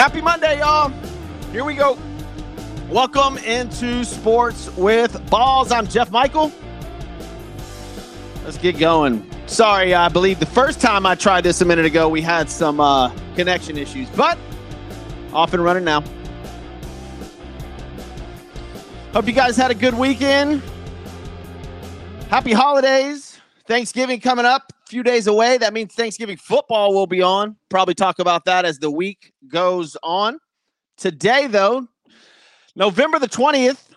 Happy Monday, y'all. Here we go. Welcome into Sports with Balls. I'm Jeff Michael. Let's get going. Sorry, I believe the first time I tried this a minute ago, we had some uh, connection issues, but off and running now. Hope you guys had a good weekend. Happy holidays. Thanksgiving coming up, few days away. That means Thanksgiving football will be on. Probably talk about that as the week goes on. Today, though, November the 20th,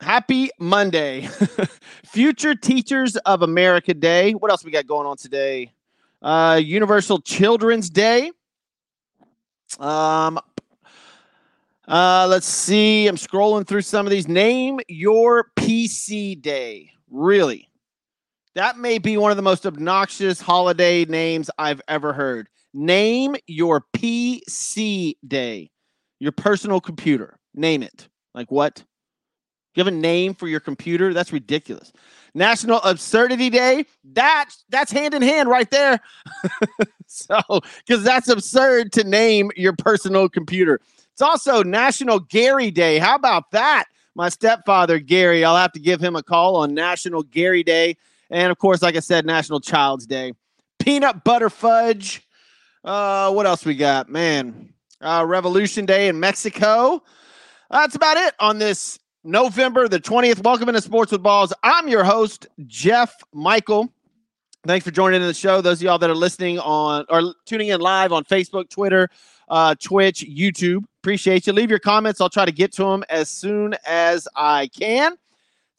happy Monday. Future Teachers of America Day. What else we got going on today? Uh, Universal Children's Day. Um, uh, let's see. I'm scrolling through some of these. Name your PC Day. Really? That may be one of the most obnoxious holiday names I've ever heard. Name your PC Day. Your personal computer. Name it. Like what? you have a name for your computer? That's ridiculous. National Absurdity Day. That that's hand in hand right there. so, because that's absurd to name your personal computer. It's also National Gary Day. How about that? My stepfather, Gary, I'll have to give him a call on National Gary Day. And of course, like I said, National Child's Day. Peanut butter fudge. Uh, what else we got? Man, uh, Revolution Day in Mexico. That's about it on this November the 20th. Welcome into Sports with Balls. I'm your host, Jeff Michael. Thanks for joining in the show. Those of y'all that are listening on or tuning in live on Facebook, Twitter, uh, Twitch, YouTube. Appreciate you. Leave your comments. I'll try to get to them as soon as I can.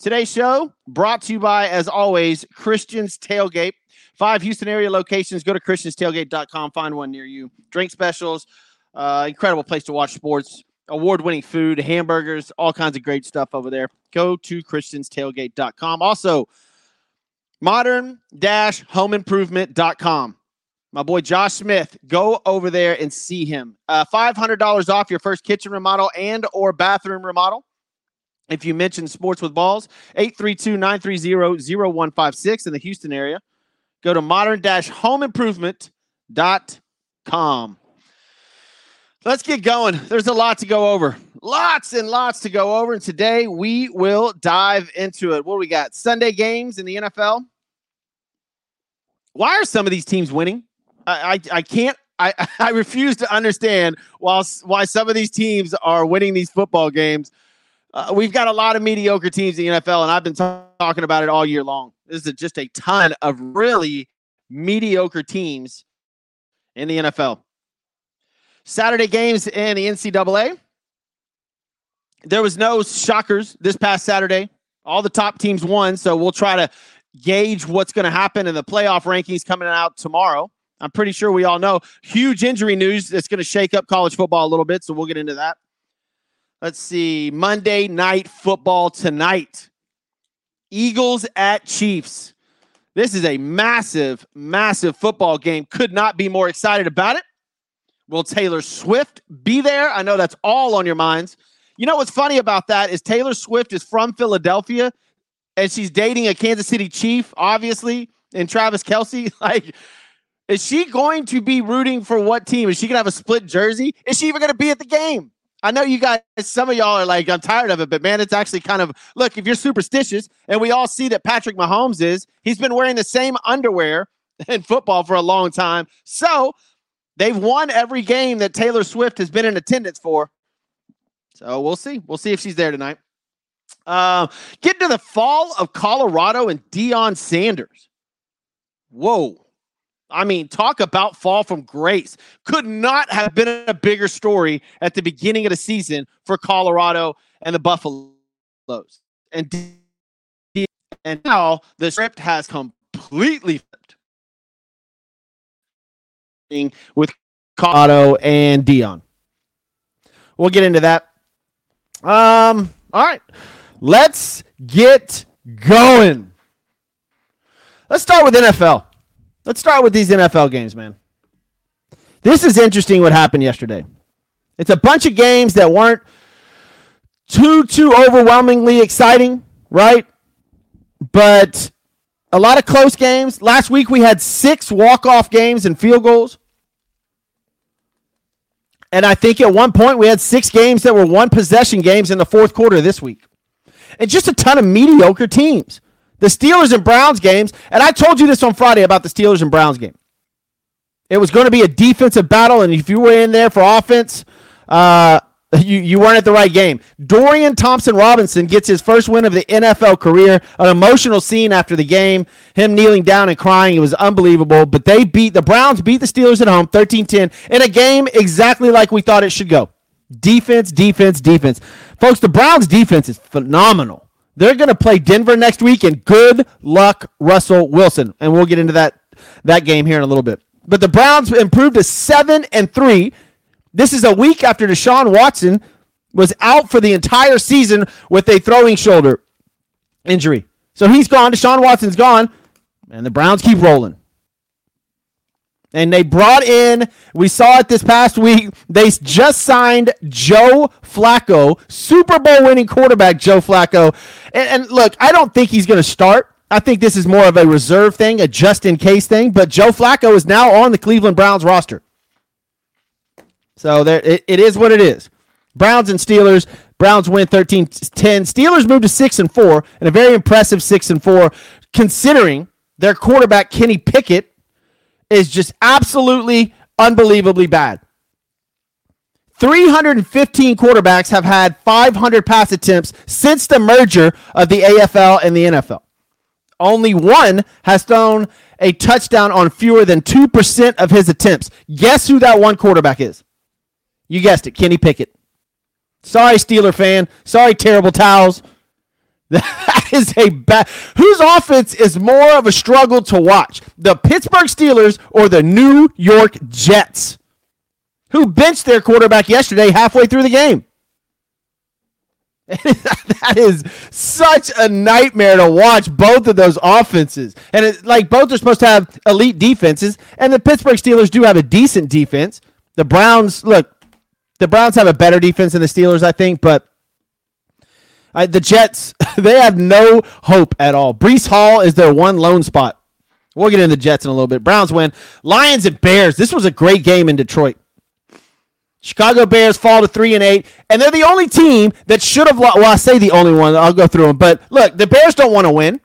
Today's show brought to you by, as always, Christian's Tailgate. Five Houston area locations. Go to christianstailgate.com. Find one near you. Drink specials. Uh, incredible place to watch sports award winning food, hamburgers, all kinds of great stuff over there. Go to christianstailgate.com. Also, modern dash homeimprovement.com. My boy Josh Smith, go over there and see him. Uh, $500 off your first kitchen remodel and or bathroom remodel. If you mention sports with balls, 832-930-0156 in the Houston area. Go to modern homeimprovement.com. Let's get going. There's a lot to go over. Lots and lots to go over. And today we will dive into it. What we got? Sunday games in the NFL. Why are some of these teams winning? I, I, I can't I, I refuse to understand why, why some of these teams are winning these football games. Uh, we've got a lot of mediocre teams in the NFL, and I've been t- talking about it all year long. This is just a ton of really mediocre teams in the NFL. Saturday games in the NCAA. There was no shockers this past Saturday. All the top teams won, so we'll try to gauge what's going to happen in the playoff rankings coming out tomorrow. I'm pretty sure we all know huge injury news that's going to shake up college football a little bit, so we'll get into that. Let's see. Monday night football tonight. Eagles at Chiefs. This is a massive, massive football game. Could not be more excited about it. Will Taylor Swift be there? I know that's all on your minds. You know what's funny about that is Taylor Swift is from Philadelphia and she's dating a Kansas City Chief, obviously, and Travis Kelce. Like, is she going to be rooting for what team? Is she going to have a split jersey? Is she even going to be at the game? I know you guys, some of y'all are like, I'm tired of it, but man, it's actually kind of look, if you're superstitious, and we all see that Patrick Mahomes is, he's been wearing the same underwear in football for a long time. So They've won every game that Taylor Swift has been in attendance for. So we'll see. We'll see if she's there tonight. Uh, get to the fall of Colorado and Deion Sanders. Whoa. I mean, talk about fall from grace. Could not have been a bigger story at the beginning of the season for Colorado and the Buffaloes. And, and now the script has completely flipped with Colorado and Deion. We'll get into that. Um, all right. Let's get going. Let's start with NFL. Let's start with these NFL games, man. This is interesting what happened yesterday. It's a bunch of games that weren't too too overwhelmingly exciting, right? But a lot of close games. Last week we had six walk-off games and field goals. And I think at one point we had six games that were one possession games in the fourth quarter this week. And just a ton of mediocre teams. The Steelers and Browns games, and I told you this on Friday about the Steelers and Browns game. It was going to be a defensive battle, and if you were in there for offense, uh, you, you weren't at the right game. Dorian Thompson Robinson gets his first win of the NFL career. An emotional scene after the game, him kneeling down and crying. It was unbelievable. But they beat the Browns, beat the Steelers at home 13 10 in a game exactly like we thought it should go. Defense, defense, defense. Folks, the Browns' defense is phenomenal. They're going to play Denver next week, and good luck, Russell Wilson. And we'll get into that, that game here in a little bit. But the Browns improved to 7 and 3 this is a week after Deshaun Watson was out for the entire season with a throwing shoulder injury. So he's gone. Deshaun Watson's gone. And the Browns keep rolling. And they brought in, we saw it this past week, they just signed Joe Flacco, Super Bowl winning quarterback Joe Flacco. And, and look, I don't think he's going to start. I think this is more of a reserve thing, a just in case thing. But Joe Flacco is now on the Cleveland Browns roster. So there, it, it is what it is. Browns and Steelers. Browns win 13-10. Steelers move to 6 and 4 and a very impressive 6 and 4 considering their quarterback Kenny Pickett is just absolutely unbelievably bad. 315 quarterbacks have had 500 pass attempts since the merger of the AFL and the NFL. Only one has thrown a touchdown on fewer than 2% of his attempts. Guess who that one quarterback is? You guessed it, Kenny Pickett. Sorry, Steeler fan. Sorry, terrible towels. That is a bad. Whose offense is more of a struggle to watch? The Pittsburgh Steelers or the New York Jets, who benched their quarterback yesterday halfway through the game? that is such a nightmare to watch both of those offenses. And it, like both are supposed to have elite defenses, and the Pittsburgh Steelers do have a decent defense. The Browns, look, the Browns have a better defense than the Steelers, I think, but I, the Jets, they have no hope at all. Breece Hall is their one lone spot. We'll get into the Jets in a little bit. Browns win. Lions and Bears. This was a great game in Detroit. Chicago Bears fall to three and eight, and they're the only team that should have. Well, I say the only one. I'll go through them. But look, the Bears don't want to win.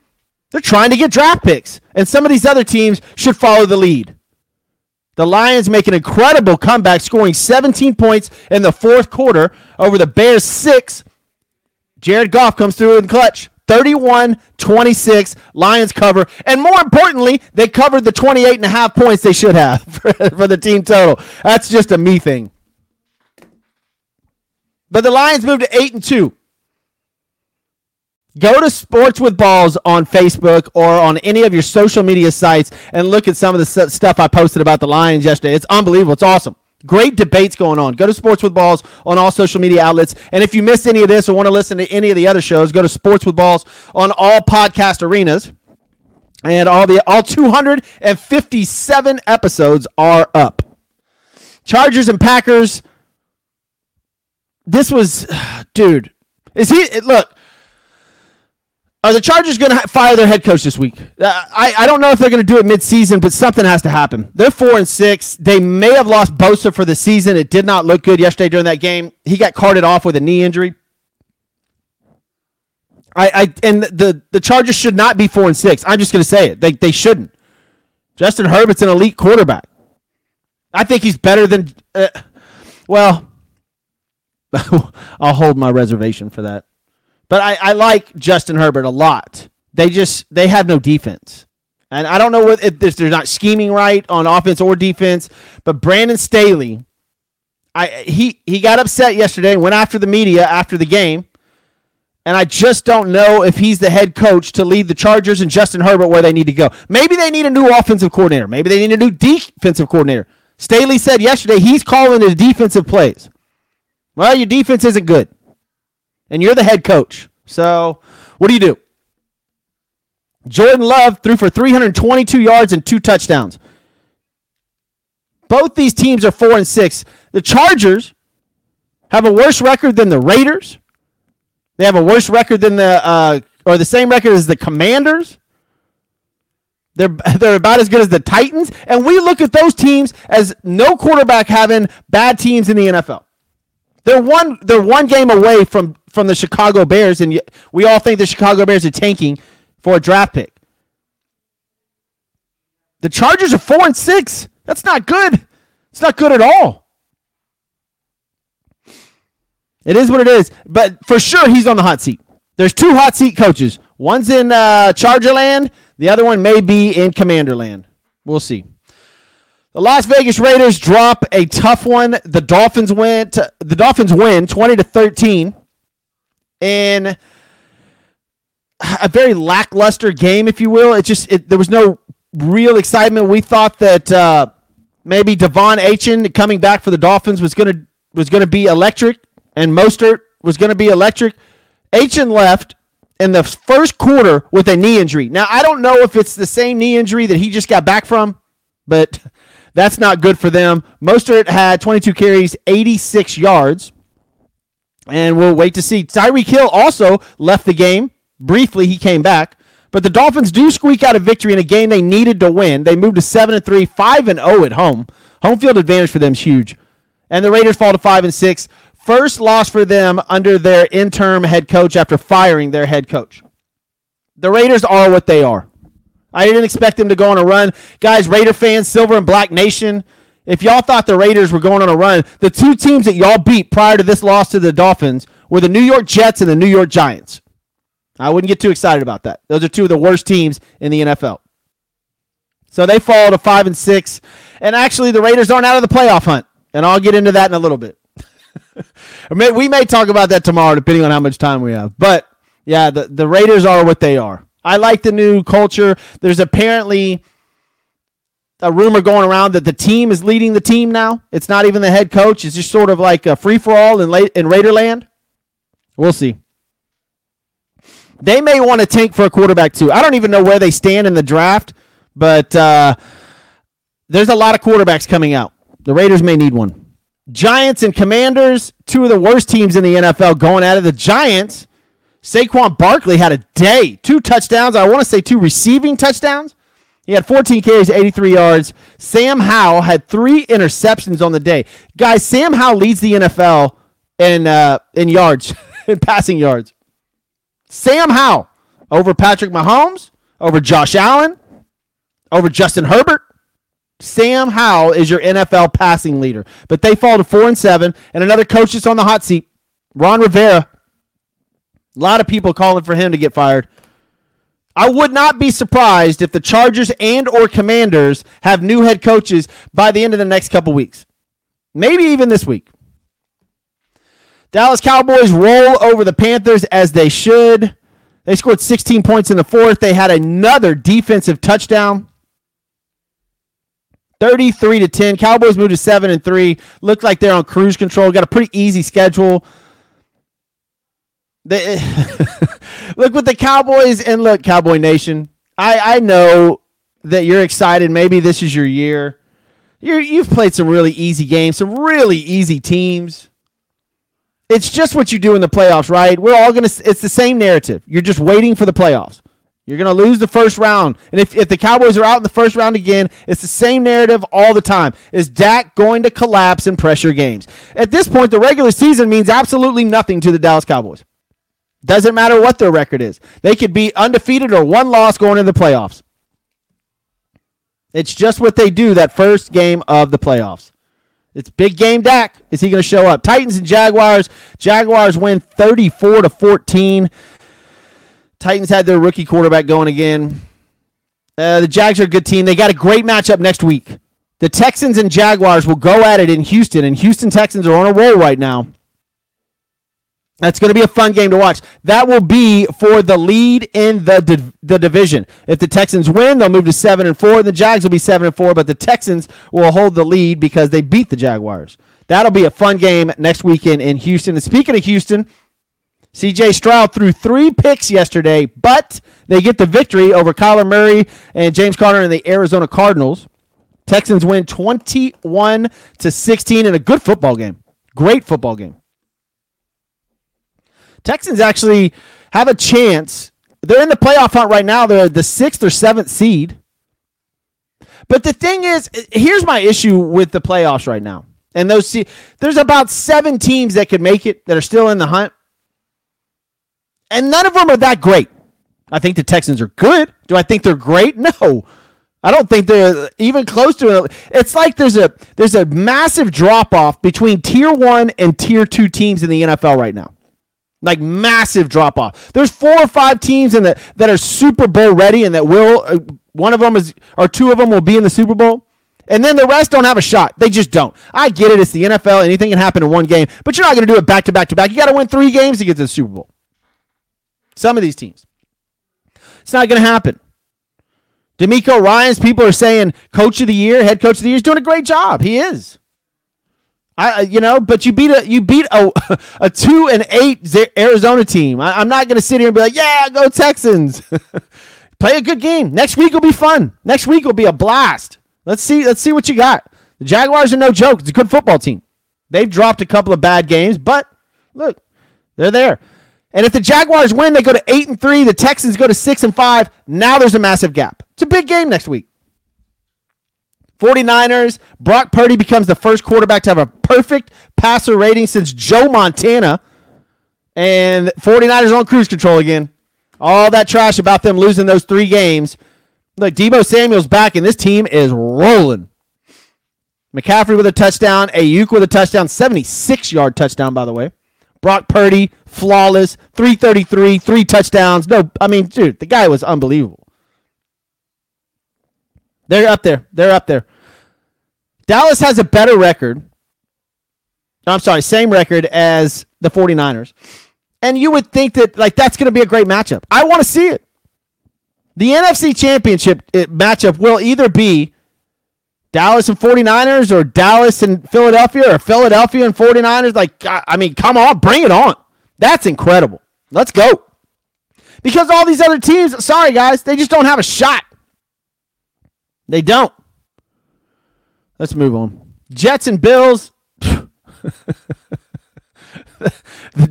They're trying to get draft picks, and some of these other teams should follow the lead. The Lions make an incredible comeback, scoring 17 points in the fourth quarter over the Bears' six. Jared Goff comes through in clutch. 31 26 Lions cover. And more importantly, they covered the 28 and a half points they should have for, for the team total. That's just a me thing. But the Lions moved to 8 and 2. Go to Sports with Balls on Facebook or on any of your social media sites and look at some of the stuff I posted about the Lions yesterday. It's unbelievable. It's awesome. Great debates going on. Go to Sports with Balls on all social media outlets. And if you missed any of this or want to listen to any of the other shows, go to Sports with Balls on all podcast arenas. And all the all 257 episodes are up. Chargers and Packers. This was dude. Is he look, are the Chargers going to fire their head coach this week? Uh, I, I don't know if they're going to do it midseason, but something has to happen. They're four and six. They may have lost Bosa for the season. It did not look good yesterday during that game. He got carted off with a knee injury. I, I and the the Chargers should not be four and six. I'm just going to say it. They they shouldn't. Justin Herbert's an elite quarterback. I think he's better than. Uh, well, I'll hold my reservation for that. But I, I like Justin Herbert a lot. They just they have no defense. And I don't know what if they're not scheming right on offense or defense, but Brandon Staley, I he he got upset yesterday and went after the media after the game. And I just don't know if he's the head coach to lead the Chargers and Justin Herbert where they need to go. Maybe they need a new offensive coordinator. Maybe they need a new defensive coordinator. Staley said yesterday he's calling the defensive plays. Well, your defense isn't good and you're the head coach. So what do you do? Jordan Love threw for 322 yards and two touchdowns. Both these teams are four and six. The Chargers have a worse record than the Raiders. They have a worse record than the uh, or the same record as the Commanders. They're they're about as good as the Titans, and we look at those teams as no quarterback having bad teams in the NFL. They're one they're one game away from from the Chicago Bears, and we all think the Chicago Bears are tanking for a draft pick. The Chargers are four and six. That's not good. It's not good at all. It is what it is. But for sure, he's on the hot seat. There's two hot seat coaches. One's in uh, Charger land. The other one may be in Commander land. We'll see. The Las Vegas Raiders drop a tough one. The Dolphins went. The Dolphins win 20 to 13 in a very lackluster game, if you will. It just it, there was no real excitement. We thought that uh, maybe De'Von Achane coming back for the Dolphins was gonna was gonna be electric, and Mostert was gonna be electric. Achane left in the first quarter with a knee injury. Now I don't know if it's the same knee injury that he just got back from, but that's not good for them. Mostert had 22 carries, 86 yards. And we'll wait to see. Tyreek Hill also left the game. Briefly, he came back. But the Dolphins do squeak out a victory in a game they needed to win. They moved to 7 and 3, 5 and 0 at home. Home field advantage for them is huge. And the Raiders fall to 5 and 6. First loss for them under their interim head coach after firing their head coach. The Raiders are what they are. I didn't expect them to go on a run. Guys, Raider fans, Silver and Black Nation, if y'all thought the Raiders were going on a run, the two teams that y'all beat prior to this loss to the Dolphins were the New York Jets and the New York Giants. I wouldn't get too excited about that. Those are two of the worst teams in the NFL. So they fall to five and six. And actually, the Raiders aren't out of the playoff hunt. And I'll get into that in a little bit. we may talk about that tomorrow, depending on how much time we have. But yeah, the, the Raiders are what they are. I like the new culture. There's apparently a rumor going around that the team is leading the team now. It's not even the head coach. It's just sort of like a free for all in late in Raiderland. We'll see. They may want to tank for a quarterback too. I don't even know where they stand in the draft, but uh, there's a lot of quarterbacks coming out. The Raiders may need one. Giants and Commanders, two of the worst teams in the NFL, going at it. The Giants, Saquon Barkley had a day, two touchdowns. I want to say two receiving touchdowns. He had 14 carries, 83 yards. Sam Howell had three interceptions on the day. Guys, Sam Howell leads the NFL in uh, in yards, in passing yards. Sam Howell over Patrick Mahomes, over Josh Allen, over Justin Herbert. Sam Howell is your NFL passing leader. But they fall to four and seven, and another coach is on the hot seat. Ron Rivera. A lot of people calling for him to get fired. I would not be surprised if the Chargers and or Commanders have new head coaches by the end of the next couple weeks. Maybe even this week. Dallas Cowboys roll over the Panthers as they should. They scored 16 points in the fourth. They had another defensive touchdown. 33 to 10. Cowboys moved to 7 and 3. Looked like they're on cruise control. Got a pretty easy schedule. They, look with the Cowboys and look, Cowboy Nation. I, I know that you're excited. Maybe this is your year. You're, you've played some really easy games, some really easy teams. It's just what you do in the playoffs, right? We're all to, it's the same narrative. You're just waiting for the playoffs. You're to lose the first round. And if, if the Cowboys are out in the first round again, it's the same narrative all the time. Is Dak going to collapse in pressure games? At this point, the regular season means absolutely nothing to the Dallas Cowboys. Doesn't matter what their record is. They could be undefeated or one loss going into the playoffs. It's just what they do that first game of the playoffs. It's big game Dak. Is he going to show up? Titans and Jaguars. Jaguars win 34 to 14. Titans had their rookie quarterback going again. Uh, the Jags are a good team. They got a great matchup next week. The Texans and Jaguars will go at it in Houston, and Houston Texans are on a roll right now. That's going to be a fun game to watch. That will be for the lead in the di- the division. If the Texans win, they'll move to seven and four. The Jags will be seven and four, but the Texans will hold the lead because they beat the Jaguars. That'll be a fun game next weekend in Houston. And speaking of Houston, CJ Stroud threw three picks yesterday, but they get the victory over Kyler Murray and James Conner and the Arizona Cardinals. Texans win 21 to 16 in a good football game. Great football game. Texans actually have a chance. They're in the playoff hunt right now. They're the sixth or seventh seed. But the thing is, here's my issue with the playoffs right now. And those see, there's about seven teams that could make it that are still in the hunt, and none of them are that great. I think the Texans are good. Do I think they're great? No. I don't think they're even close to it. It's like there's a there's a massive drop off between tier one and tier two teams in the NFL right now. Like massive drop off. There's four or five teams in the, that are Super Bowl ready and that will uh, one of them is or two of them will be in the Super Bowl. And then the rest don't have a shot. They just don't. I get it. It's the NFL. Anything can happen in one game, but you're not going to do it back to back to back. You got to win three games to get to the Super Bowl. Some of these teams. It's not going to happen. DeMeco Ryans, people are saying coach of the year, head coach of the year, is doing a great job. He is. I, you know, but you beat a you beat a a two and eight Arizona team. I, am not going to sit here and be like, yeah, go Texans. Play a good game. Next week will be fun. Next week will be a blast. Let's see. Let's see what you got. The Jaguars are no joke. It's a good football team. They've dropped a couple of bad games, but look, they're there. And if the Jaguars win, they go to eight and three. The Texans go to six and five. Now there's a massive gap. It's a big game next week. 49ers, Brock Purdy becomes the first quarterback to have a perfect passer rating since Joe Montana. And 49ers on cruise control again. All that trash about them losing those three games. Look, Deebo Samuel's back, and this team is rolling. McCaffrey with a touchdown. Aiyuk with a touchdown. 76 yard touchdown, by the way. Brock Purdy, flawless, 333, three touchdowns. No, I mean, dude, the guy was unbelievable. They're up there. They're up there. Dallas has a better record. I'm sorry, same record as the 49ers. And you would think that like that's going to be a great matchup. I want to see it. The NFC Championship uh, matchup will either be Dallas and 49ers or Dallas and Philadelphia or Philadelphia and 49ers. Like, I mean, come on, bring it on. That's incredible. Let's go. Because all these other teams, sorry guys, they just don't have a shot. They don't. Let's move on. Jets and Bills. the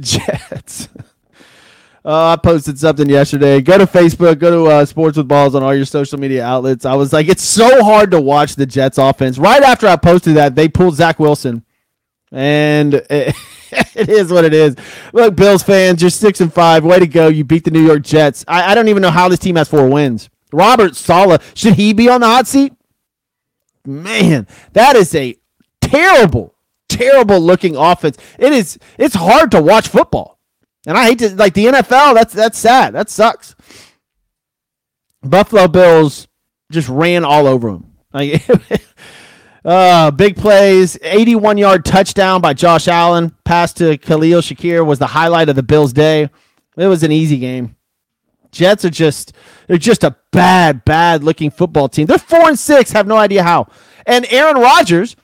Jets. Uh, I posted something yesterday. Go to Facebook, go to uh, Sports with Balls on all your social media outlets. I was like, it's so hard to watch the Jets offense. Right after I posted that, they pulled Zach Wilson, and it, it is what it is. Look, Bills fans, you're six and five. Way to go! You beat the New York Jets. I, I don't even know how this team has four wins. Robert Saleh, should he be on the hot seat? Man, that is a terrible, terrible looking offense. It is. It's hard to watch football. And I hate to like the NFL. That's that's sad. That sucks. Buffalo Bills just ran all over them. Like, uh, big plays, 81 yard touchdown by Josh Allen. Pass to Khalil Shakir was the highlight of the Bills' day. It was an easy game. Jets are just they're just a bad, bad looking football team. They're four and six, have no idea how. And Aaron Rodgers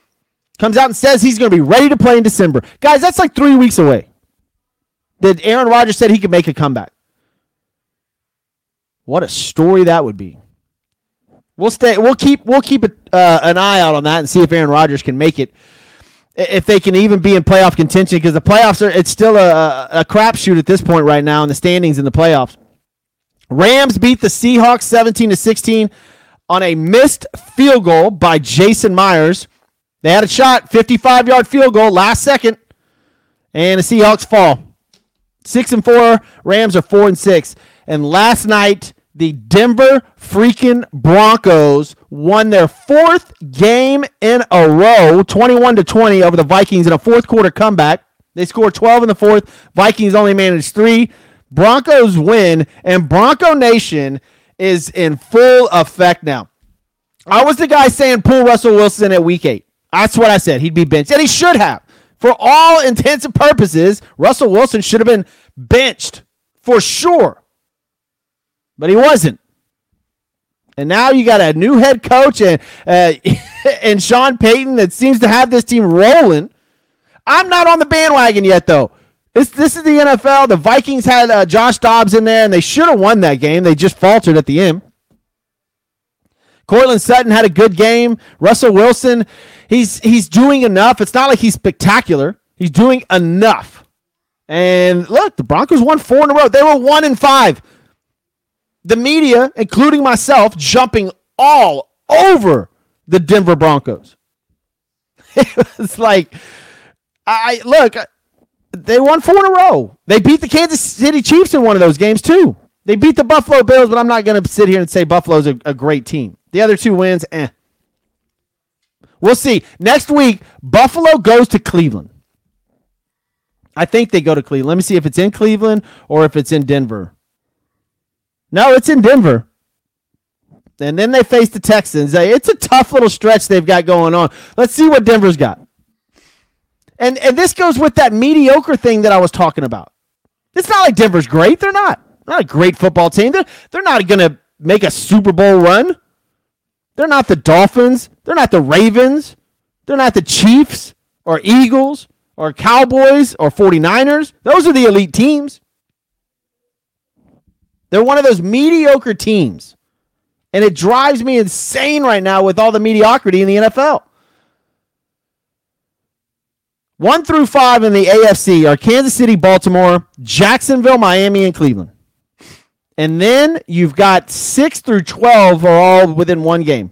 comes out and says he's going to be ready to play in December. Guys, that's like three weeks away that Aaron Rodgers said he could make a comeback. What a story that would be. We'll stay. We'll keep. We'll keep a, uh, an eye out on that and see if Aaron Rodgers can make it. If they can even be in playoff contention, because the playoffs are. It's still a, a crapshoot at this point right now in the standings in the playoffs. Rams beat the Seahawks seventeen to sixteen on a missed field goal by Jason Myers. They had a shot, fifty-five yard field goal last second, and the Seahawks fall. Six and four. Rams are four and six. And last night, the Denver freaking Broncos won their fourth game in a row, 21 to 20 over the Vikings in a fourth quarter comeback. They scored 12 in the fourth. Vikings only managed three. Broncos win, and Bronco Nation is in full effect now. I was the guy saying pull Russell Wilson at week eight. That's what I said. He'd be benched, and he should have for all intents and purposes, Russell Wilson should have been benched for sure. But he wasn't. And now you got a new head coach and uh, and Sean Payton that seems to have this team rolling. I'm not on the bandwagon yet, though. This this is the NFL. The Vikings had uh, Josh Dobbs in there, and they should have won that game. They just faltered at the end. Courtland Sutton had a good game. Russell Wilson, he's he's doing enough. It's not like he's spectacular. He's doing enough. And look, the Broncos won four in a row. They were one in five. The media, including myself, jumping all over the Denver Broncos. it's like, I look, they won four in a row. They beat the Kansas City Chiefs in one of those games too. They beat the Buffalo Bills, but I'm not going to sit here and say Buffalo's a, a great team. The other two wins, eh. We'll see. Next week, Buffalo goes to Cleveland. I think they go to Cleveland. Let me see if it's in Cleveland or if it's in Denver. No, it's in Denver. And then they face the Texans. It's a tough little stretch they've got going on. Let's see what Denver's got. And and this goes with that mediocre thing that I was talking about. It's not like Denver's great. They're not. They're not a great football team. They're, they're not going to make a Super Bowl run. They're not the Dolphins. They're not the Ravens. They're not the Chiefs or Eagles or Cowboys or 49ers. Those are the elite teams. They're one of those mediocre teams. And it drives me insane right now with all the mediocrity in the NFL. One through five in the AFC are Kansas City, Baltimore, Jacksonville, Miami, and Cleveland. And then you've got six through 12 are all within one game.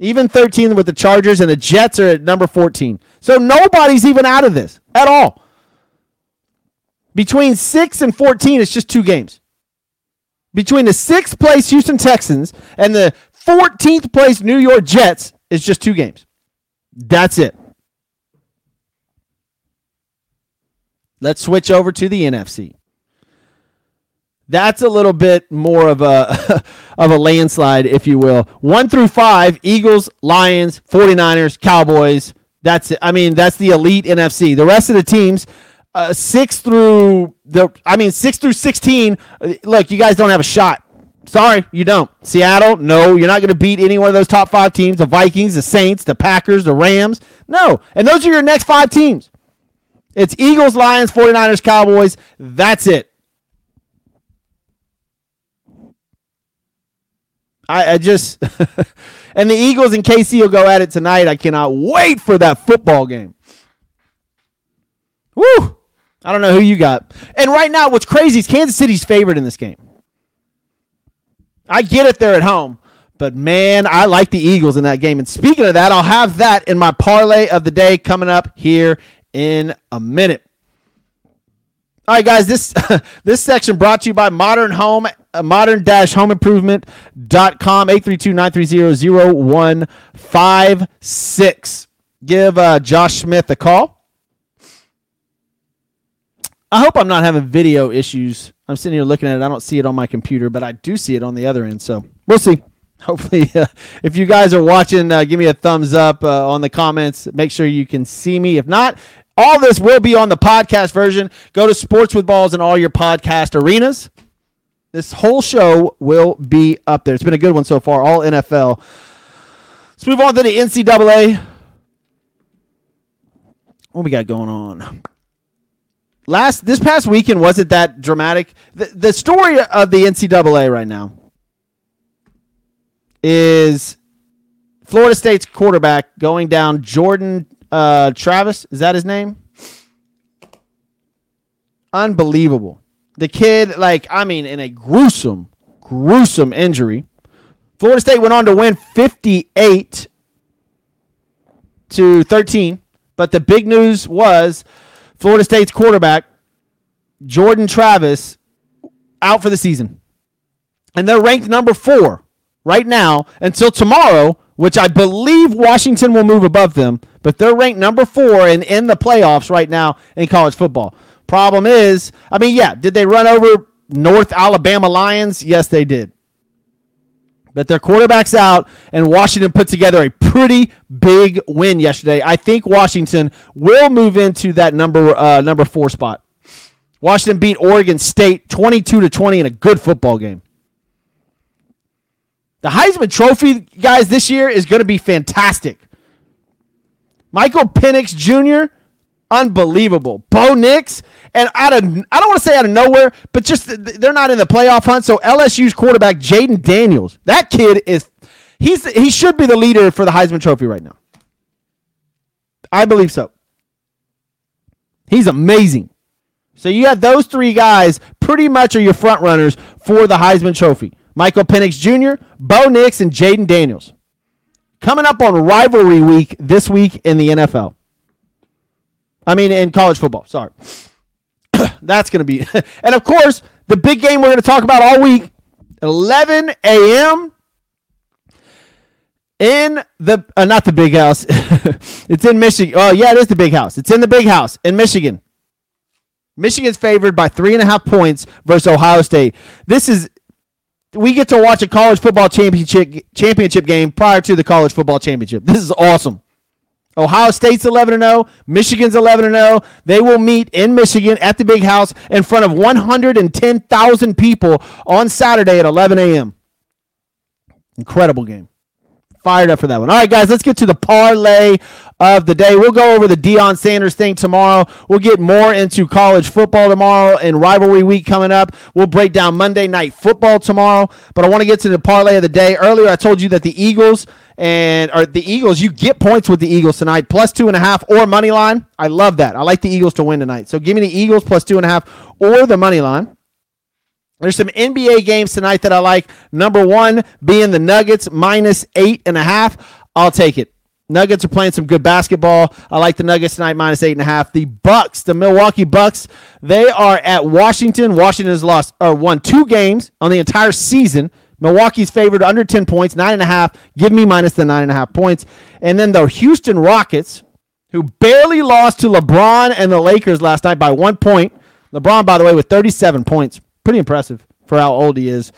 Even 13 with the Chargers, and the Jets are at number 14. So nobody's even out of this at all. Between 6 and 14, it's just two games. Between the sixth place Houston Texans and the 14th place New York Jets, it's just two games. That's it. Let's switch over to the NFC. That's a little bit more of a of a landslide, if you will. One through five, Eagles, Lions, 49ers, Cowboys. That's it. I mean, that's the elite NFC. The rest of the teams, uh, six through the I mean, six through sixteen, uh, look, you guys don't have a shot. Sorry, you don't. Seattle, no, you're not going to beat any one of those top five teams the Vikings, the Saints, the Packers, the Rams. No. And those are your next five teams. It's Eagles, Lions, 49ers, Cowboys. That's it. I, I just and the Eagles and KC will go at it tonight. I cannot wait for that football game. Woo! I don't know who you got. And right now, what's crazy is Kansas City's favorite in this game. I get it, they're at home. But man, I like the Eagles in that game. And speaking of that, I'll have that in my parlay of the day coming up here in a minute. All right, guys, this this section brought to you by Modern Home, uh, modern-homeimprovement.com, 832-930-0156. Give uh, Josh Smith a call. I hope I'm not having video issues. I'm sitting here looking at it. I don't see it on my computer, but I do see it on the other end. So we'll see. Hopefully, uh, if you guys are watching, uh, give me a thumbs up uh, on the comments. Make sure you can see me. If not, all this will be on the podcast version. Go to Sports with Balls and all your podcast arenas. This whole show will be up there. It's been a good one so far, all NFL. Let's move on to the NCAA. What we got going on? Last this past weekend wasn't that dramatic. The, the story of the NCAA right now is Florida State's quarterback going down Jordan uh, Travis, is that his name? Unbelievable. The kid, like, I mean, in a gruesome, gruesome injury. Florida State went on to win 58 to 13. But the big news was Florida State's quarterback, Jordan Travis, out for the season. And they're ranked number four right now until tomorrow which I believe Washington will move above them, but they're ranked number four and in the playoffs right now in college football. Problem is, I mean, yeah, did they run over North Alabama Lions? Yes, they did. But their quarterback's out, and Washington put together a pretty big win yesterday. I think Washington will move into that number uh, number four spot. Washington beat Oregon State twenty two to twenty in a good football game. The Heisman Trophy, guys, this year is going to be fantastic. Michael Penix Jr., unbelievable. Bo Nix, and out of I don't want to say out of nowhere, but just they're not in the playoff hunt. So LSU's quarterback Jayden Daniels, that kid is he's he should be the leader for the Heisman Trophy right now. I believe so. He's amazing. So you have those three guys pretty much are your front runners for the Heisman Trophy. Michael Penix Jr., Bo Nix, and Jayden Daniels. Coming up on rivalry week this week in the NFL. I mean, in college football. Sorry. That's going to be. and of course, the big game we're going to talk about all week 11 a.m. in the, uh, not the big house. it's in Michigan. Oh, yeah, it is the big house. It's in the big house in Michigan. Michigan's favored by three and a half points versus Ohio State. This is we get to watch a college football championship championship game prior to the college football championship. This is awesome. Ohio State's 11 0, Michigan's 11 0. They will meet in Michigan at the Big House in front of 110,000 people on Saturday at 11 a.m. Incredible game fired up for that one. All right, guys, let's get to the parlay of the day. We'll go over the Deion Sanders thing tomorrow. We'll get more into college football tomorrow and rivalry week coming up. We'll break down Monday night football tomorrow. But I want to get to the parlay of the day. Earlier, I told you that the Eagles and or the Eagles, you get points with the Eagles tonight, plus two and a half or money line. I love that. I like the Eagles to win tonight. So give me the Eagles plus two and a half or the money line. There's some NBA games tonight that I like. Number one being the Nuggets minus eight and a half. I'll take it. Nuggets are playing some good basketball. I like the Nuggets tonight minus eight and a half. The Bucks, the Milwaukee Bucks, they are at Washington. Washington has lost or won two games on the entire season. Milwaukee's favored under 10 points, nine and a half. Give me minus the nine and a half points. And then the Houston Rockets, who barely lost to LeBron and the Lakers last night by one point. LeBron, by the way, with 37 points pretty impressive for how old he is.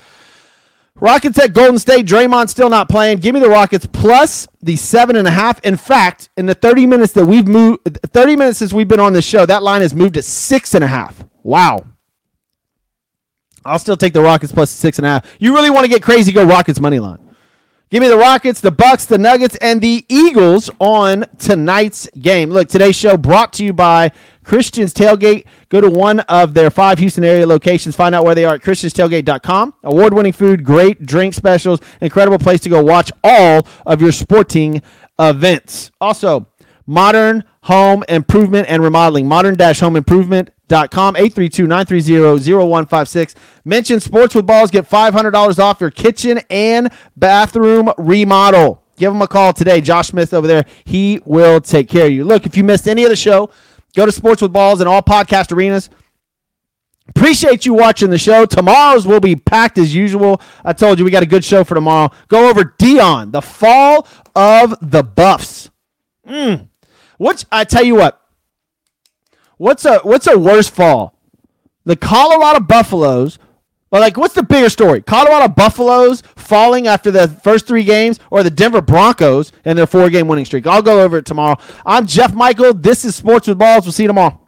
Rockets at Golden State. Draymond still not playing. Give me the Rockets plus the seven and a half. In fact, in the 30 minutes that we've moved, 30 minutes since we've been on the show, that line has moved to six and a half. Wow. I'll still take the Rockets plus six and a half. You really want to get crazy? Go Rockets money line. Give me the Rockets, the Bucks, the Nuggets, and the Eagles on tonight's game. Look, today's show brought to you by Christian's Tailgate. Go to one of their five Houston area locations. Find out where they are at christianstailgate.com. Award winning food, great drink specials, incredible place to go watch all of your sporting events. Also, modern home improvement and remodeling. Modern home improvement.com 832-930-0156 mention sports with balls get $500 off your kitchen and bathroom remodel give them a call today josh smith over there he will take care of you look if you missed any of the show Go to Sports with Balls and all podcast arenas. Appreciate you watching the show. Tomorrow's will be packed as usual. I told you we got a good show for tomorrow. Go over Deion, the fall of the Buffs. Mm. What's I tell you what? What's a what's a worse fall? The Colorado Buffaloes but like, what's the bigger story? Colorado Buffaloes falling after the first three games, or the Denver Broncos and their four-game winning streak? I'll go over it tomorrow. I'm Jeff Michael. This is Sports with Balls. We'll see you tomorrow.